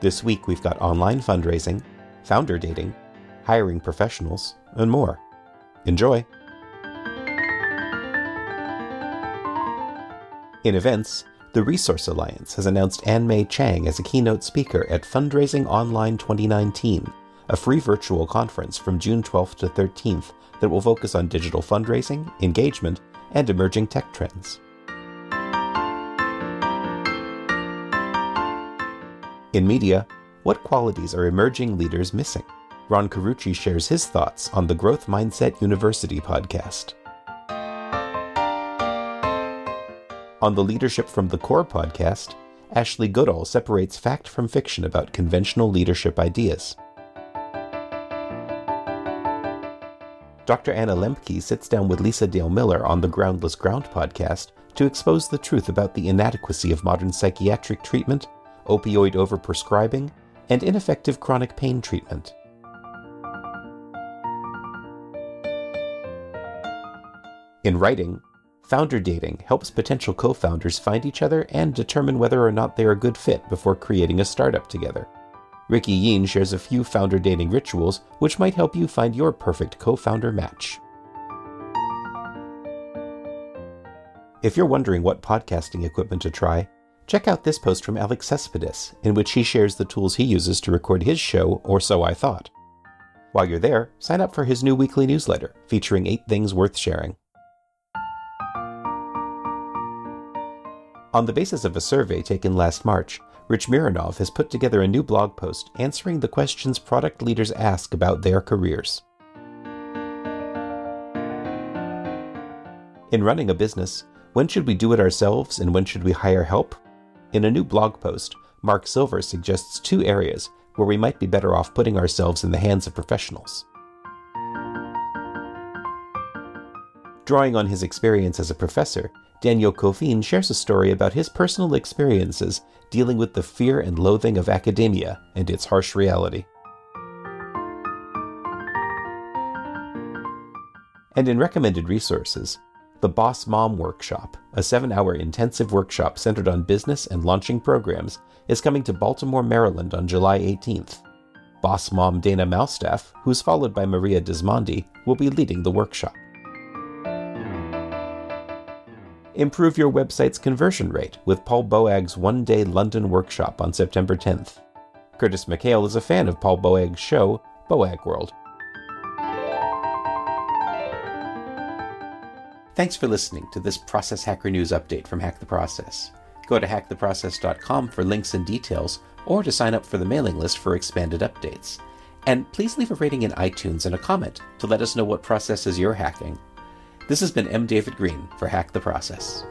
This week we've got online fundraising, founder dating, hiring professionals, and more. Enjoy! In events, the Resource Alliance has announced Ann Mei Chang as a keynote speaker at Fundraising Online 2019, a free virtual conference from June 12th to 13th that will focus on digital fundraising, engagement, and emerging tech trends. In media, what qualities are emerging leaders missing? Ron Carucci shares his thoughts on the Growth Mindset University podcast. On the Leadership from the Core podcast, Ashley Goodall separates fact from fiction about conventional leadership ideas. Dr. Anna Lembke sits down with Lisa Dale Miller on the Groundless Ground podcast to expose the truth about the inadequacy of modern psychiatric treatment opioid overprescribing, and ineffective chronic pain treatment. In writing, founder dating helps potential co founders find each other and determine whether or not they are a good fit before creating a startup together. Ricky Yean shares a few founder dating rituals which might help you find your perfect co founder match. If you're wondering what podcasting equipment to try, Check out this post from Alex Cespedes, in which he shares the tools he uses to record his show, or so I thought. While you're there, sign up for his new weekly newsletter featuring 8 things worth sharing. On the basis of a survey taken last March, Rich Mironov has put together a new blog post answering the questions product leaders ask about their careers. In running a business, when should we do it ourselves and when should we hire help? In a new blog post, Mark Silver suggests two areas where we might be better off putting ourselves in the hands of professionals. Drawing on his experience as a professor, Daniel Coffeen shares a story about his personal experiences dealing with the fear and loathing of academia and its harsh reality. And in recommended resources, the Boss Mom Workshop, a seven hour intensive workshop centered on business and launching programs, is coming to Baltimore, Maryland on July 18th. Boss Mom Dana Malstaff, who's followed by Maria Dismondy, will be leading the workshop. Improve your website's conversion rate with Paul Boag's one day London workshop on September 10th. Curtis McHale is a fan of Paul Boag's show, Boag World. Thanks for listening to this Process Hacker News update from Hack the Process. Go to hacktheprocess.com for links and details, or to sign up for the mailing list for expanded updates. And please leave a rating in iTunes and a comment to let us know what processes you're hacking. This has been M. David Green for Hack the Process.